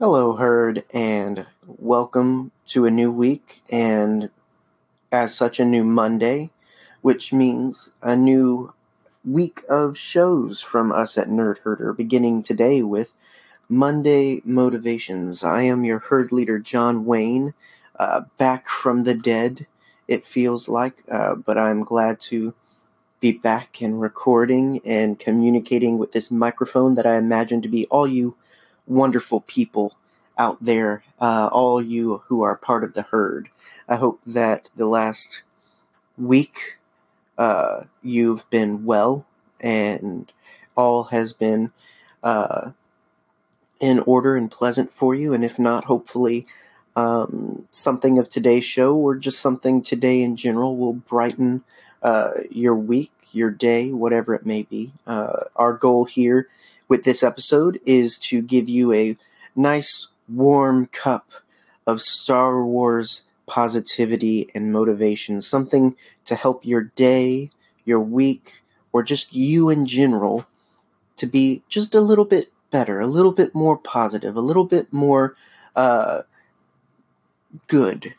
Hello, Herd, and welcome to a new week, and as such, a new Monday, which means a new week of shows from us at Nerd Herder, beginning today with Monday Motivations. I am your herd leader, John Wayne, uh, back from the dead, it feels like, uh, but I'm glad to be back and recording and communicating with this microphone that I imagine to be all you wonderful people out there, uh, all you who are part of the herd. I hope that the last week uh, you've been well and all has been uh, in order and pleasant for you. And if not, hopefully um, something of today's show or just something today in general will brighten uh, your week, your day, whatever it may be. Uh, our goal here with this episode is to give you a nice warm cup of Star Wars positivity and motivation, something to help your day, your week, or just you in general to be just a little bit better, a little bit more positive, a little bit more uh, good.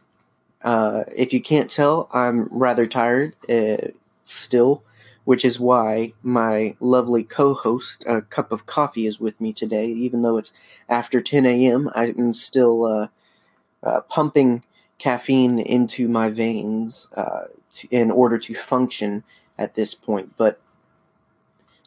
Uh, if you can't tell, I'm rather tired uh, still which is why my lovely co host, a cup of coffee, is with me today. Even though it's after 10 a.m., I'm still uh, uh, pumping caffeine into my veins uh, in order to function at this point. But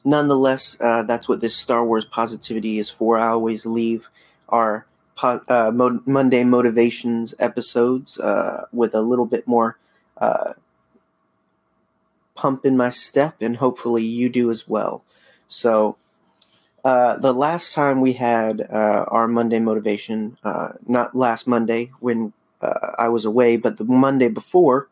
nonetheless, uh, that's what this Star Wars positivity is for. I always leave our po- uh, Mo- Monday motivations episodes uh, with a little bit more pump in my step, and hopefully you do as well. So, uh, the last time we had uh, our Monday motivation, uh, not last Monday when uh, I was away, but the Monday before,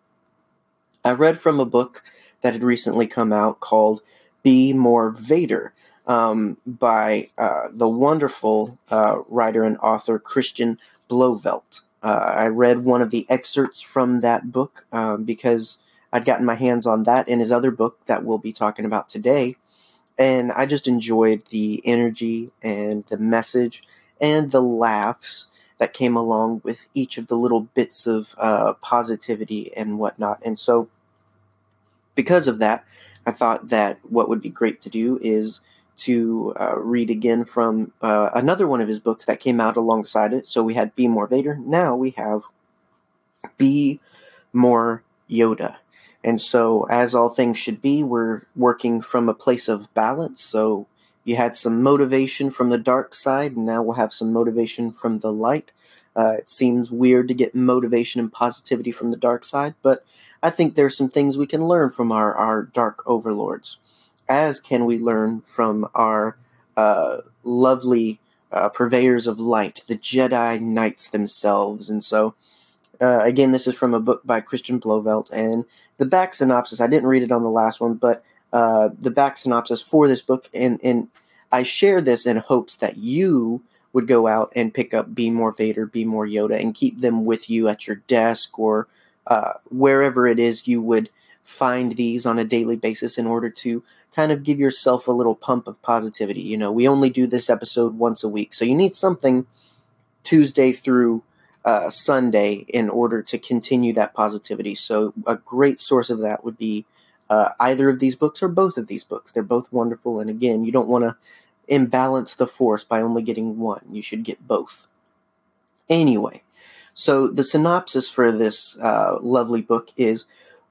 I read from a book that had recently come out called Be More Vader um, by uh, the wonderful uh, writer and author Christian Blauvelt. I read one of the excerpts from that book um, because I'd gotten my hands on that in his other book that we'll be talking about today. And I just enjoyed the energy and the message and the laughs that came along with each of the little bits of uh, positivity and whatnot. And so, because of that, I thought that what would be great to do is to uh, read again from uh, another one of his books that came out alongside it. So we had Be More Vader. Now we have Be More Yoda. And so, as all things should be, we're working from a place of balance. So, you had some motivation from the dark side, and now we'll have some motivation from the light. Uh, it seems weird to get motivation and positivity from the dark side, but I think there's some things we can learn from our, our dark overlords, as can we learn from our uh, lovely uh, purveyors of light, the Jedi Knights themselves. And so, uh, again, this is from a book by Christian Blauvelt, and the back synopsis. I didn't read it on the last one, but uh, the back synopsis for this book, and and I share this in hopes that you would go out and pick up Be More Vader, Be More Yoda, and keep them with you at your desk or uh, wherever it is you would find these on a daily basis in order to kind of give yourself a little pump of positivity. You know, we only do this episode once a week, so you need something Tuesday through uh, Sunday in order to continue that positivity. So, a great source of that would be uh, either of these books or both of these books. They're both wonderful. And again, you don't want to imbalance the force by only getting one, you should get both. Anyway, so the synopsis for this uh, lovely book is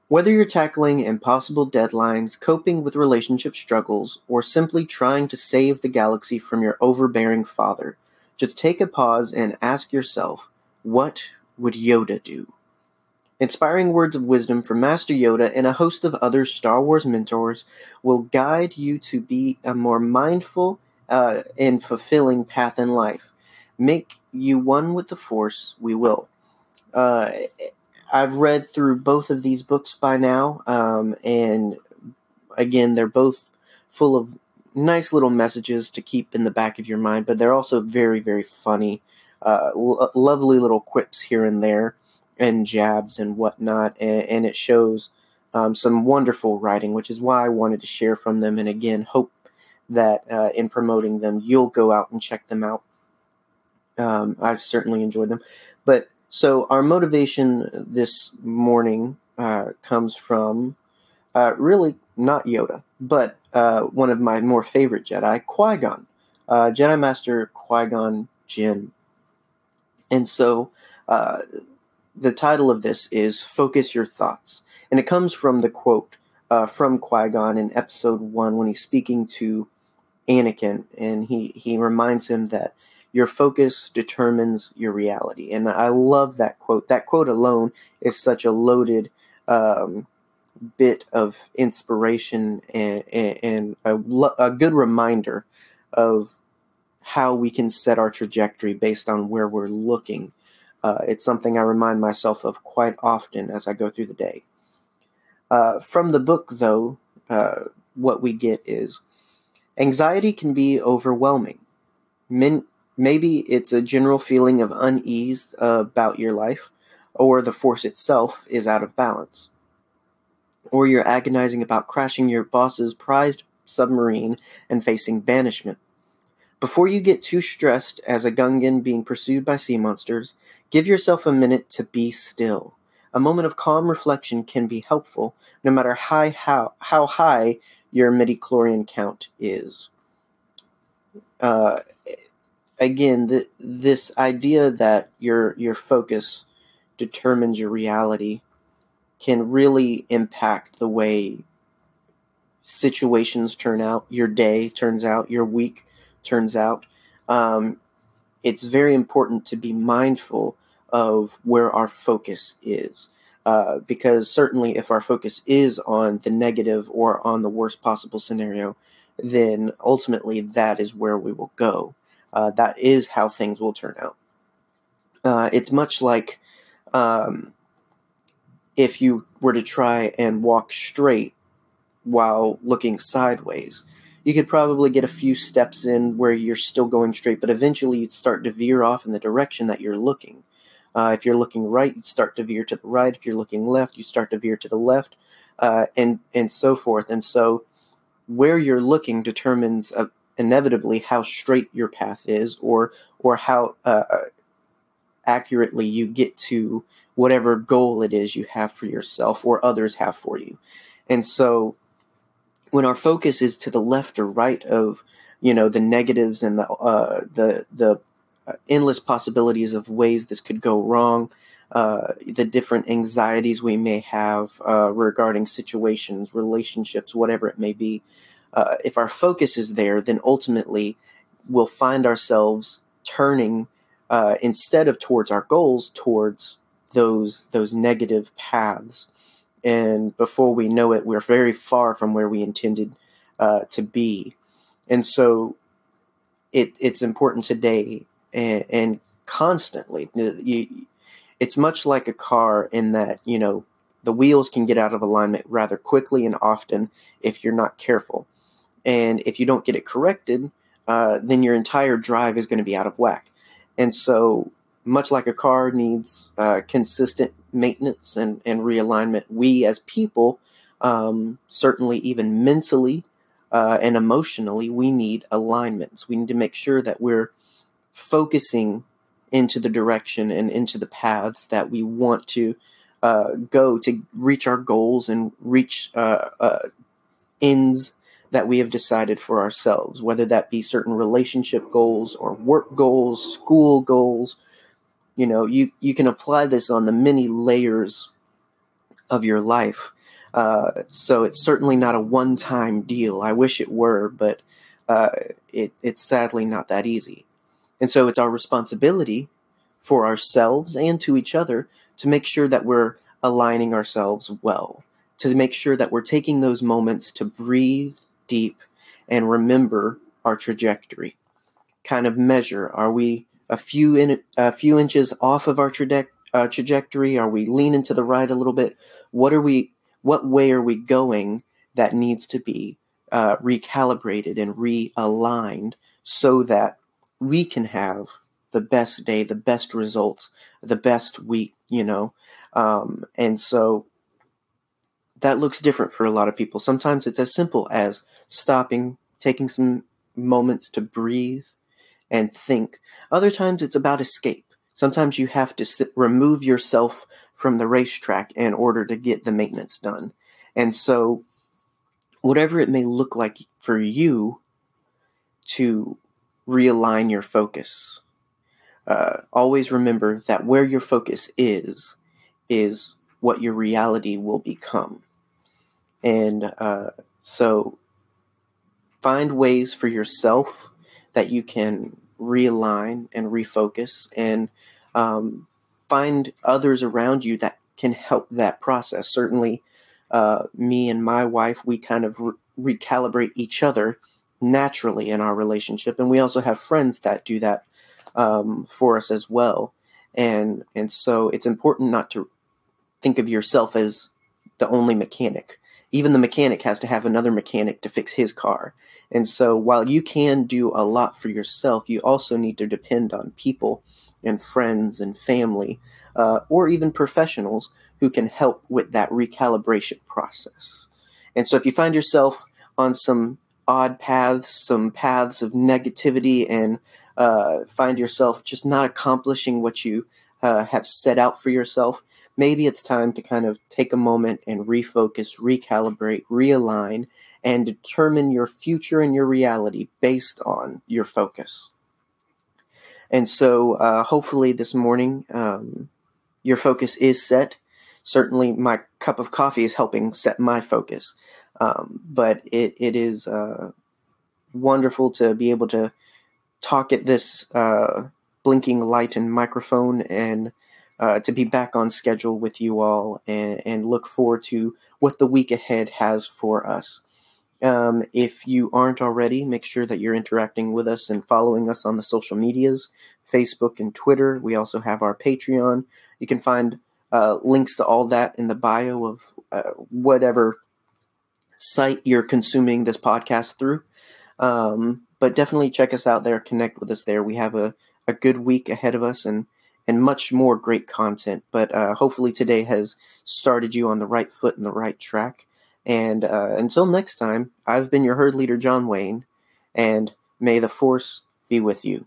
whether you're tackling impossible deadlines, coping with relationship struggles, or simply trying to save the galaxy from your overbearing father, just take a pause and ask yourself what would Yoda do? Inspiring words of wisdom from Master Yoda and a host of other Star Wars mentors will guide you to be a more mindful uh, and fulfilling path in life. Make you one with the Force, we will. Uh, I've read through both of these books by now, um, and again, they're both full of nice little messages to keep in the back of your mind, but they're also very, very funny uh, l- lovely little quips here and there and jabs and whatnot, and, and it shows um, some wonderful writing, which is why I wanted to share from them. And again, hope that uh, in promoting them, you'll go out and check them out. Um, I've certainly enjoyed them. But so our motivation this morning uh, comes from uh, really not Yoda, but uh, one of my more favorite Jedi, Qui Gon, uh, Jedi Master Qui Gon Jinn. And so uh, the title of this is Focus Your Thoughts. And it comes from the quote uh, from Qui Gon in episode one when he's speaking to Anakin, and he, he reminds him that your focus determines your reality. And I love that quote. That quote alone is such a loaded um, bit of inspiration and, and a, a good reminder of how we can set our trajectory based on where we're looking. Uh, it's something I remind myself of quite often as I go through the day. Uh, from the book, though, uh, what we get is anxiety can be overwhelming. Min- maybe it's a general feeling of unease about your life, or the force itself is out of balance or you're agonizing about crashing your boss's prized submarine and facing banishment. Before you get too stressed as a Gungan being pursued by sea monsters, give yourself a minute to be still. A moment of calm reflection can be helpful, no matter high, how, how high your midichlorian count is. Uh, again, this idea that your your focus determines your reality can really impact the way situations turn out, your day turns out, your week turns out. Um, it's very important to be mindful of where our focus is. Uh, because certainly, if our focus is on the negative or on the worst possible scenario, then ultimately that is where we will go. Uh, that is how things will turn out. Uh, it's much like um, if you were to try and walk straight while looking sideways. You could probably get a few steps in where you're still going straight, but eventually you'd start to veer off in the direction that you're looking. Uh, if you're looking right, you'd start to veer to the right. If you're looking left, you start to veer to the left, uh, and and so forth. And so, where you're looking determines uh, inevitably how straight your path is, or or how uh, accurately you get to whatever goal it is you have for yourself or others have for you. And so when our focus is to the left or right of you know the negatives and the uh, the the uh, endless possibilities of ways this could go wrong, uh, the different anxieties we may have uh, regarding situations, relationships, whatever it may be. Uh, if our focus is there, then ultimately we'll find ourselves turning uh, instead of towards our goals, towards those those negative paths. And before we know it, we're very far from where we intended uh, to be. And so, it it's important today and, and constantly. You, it's much like a car in that you know the wheels can get out of alignment rather quickly and often if you're not careful. And if you don't get it corrected, uh, then your entire drive is going to be out of whack. And so, much like a car needs uh, consistent maintenance and, and realignment, we as people, um, certainly even mentally uh, and emotionally, we need alignments. We need to make sure that we're focusing into the direction and into the paths that we want to uh, go to reach our goals and reach uh, uh, ends that we have decided for ourselves, whether that be certain relationship goals or work goals, school goals. You know, you, you can apply this on the many layers of your life. Uh, so it's certainly not a one time deal. I wish it were, but uh, it, it's sadly not that easy. And so it's our responsibility for ourselves and to each other to make sure that we're aligning ourselves well, to make sure that we're taking those moments to breathe deep and remember our trajectory. Kind of measure are we a few in a few inches off of our uh, trajectory? Are we leaning to the right a little bit? What are we? What way are we going that needs to be uh, recalibrated and realigned so that we can have the best day, the best results, the best week, you know. Um, and so that looks different for a lot of people. Sometimes it's as simple as stopping, taking some moments to breathe, and think. Other times it's about escape. Sometimes you have to sit, remove yourself from the racetrack in order to get the maintenance done. And so, whatever it may look like for you to realign your focus, uh, always remember that where your focus is, is what your reality will become. And uh, so, find ways for yourself that you can realign and refocus and um, find others around you that can help that process. Certainly, uh, me and my wife, we kind of re- recalibrate each other naturally in our relationship, and we also have friends that do that um, for us as well. And and so it's important not to think of yourself as the only mechanic. Even the mechanic has to have another mechanic to fix his car. And so while you can do a lot for yourself, you also need to depend on people and friends and family, uh, or even professionals who can help with that recalibration process. And so if you find yourself on some odd paths, some paths of negativity, and uh, find yourself just not accomplishing what you uh, have set out for yourself, maybe it's time to kind of take a moment and refocus, recalibrate, realign, and determine your future and your reality based on your focus. And so, uh, hopefully, this morning, um, your focus is set. Certainly, my cup of coffee is helping set my focus. Um, but it, it is uh, wonderful to be able to talk at this uh, blinking light and microphone and uh, to be back on schedule with you all and, and look forward to what the week ahead has for us. Um, if you aren't already, make sure that you're interacting with us and following us on the social medias Facebook and Twitter. We also have our Patreon. You can find uh, links to all that in the bio of uh, whatever site you're consuming this podcast through. Um, but definitely check us out there, connect with us there. We have a, a good week ahead of us and and much more great content. But uh, hopefully today has started you on the right foot and the right track. And uh, until next time, I've been your herd leader, John Wayne, and may the force be with you.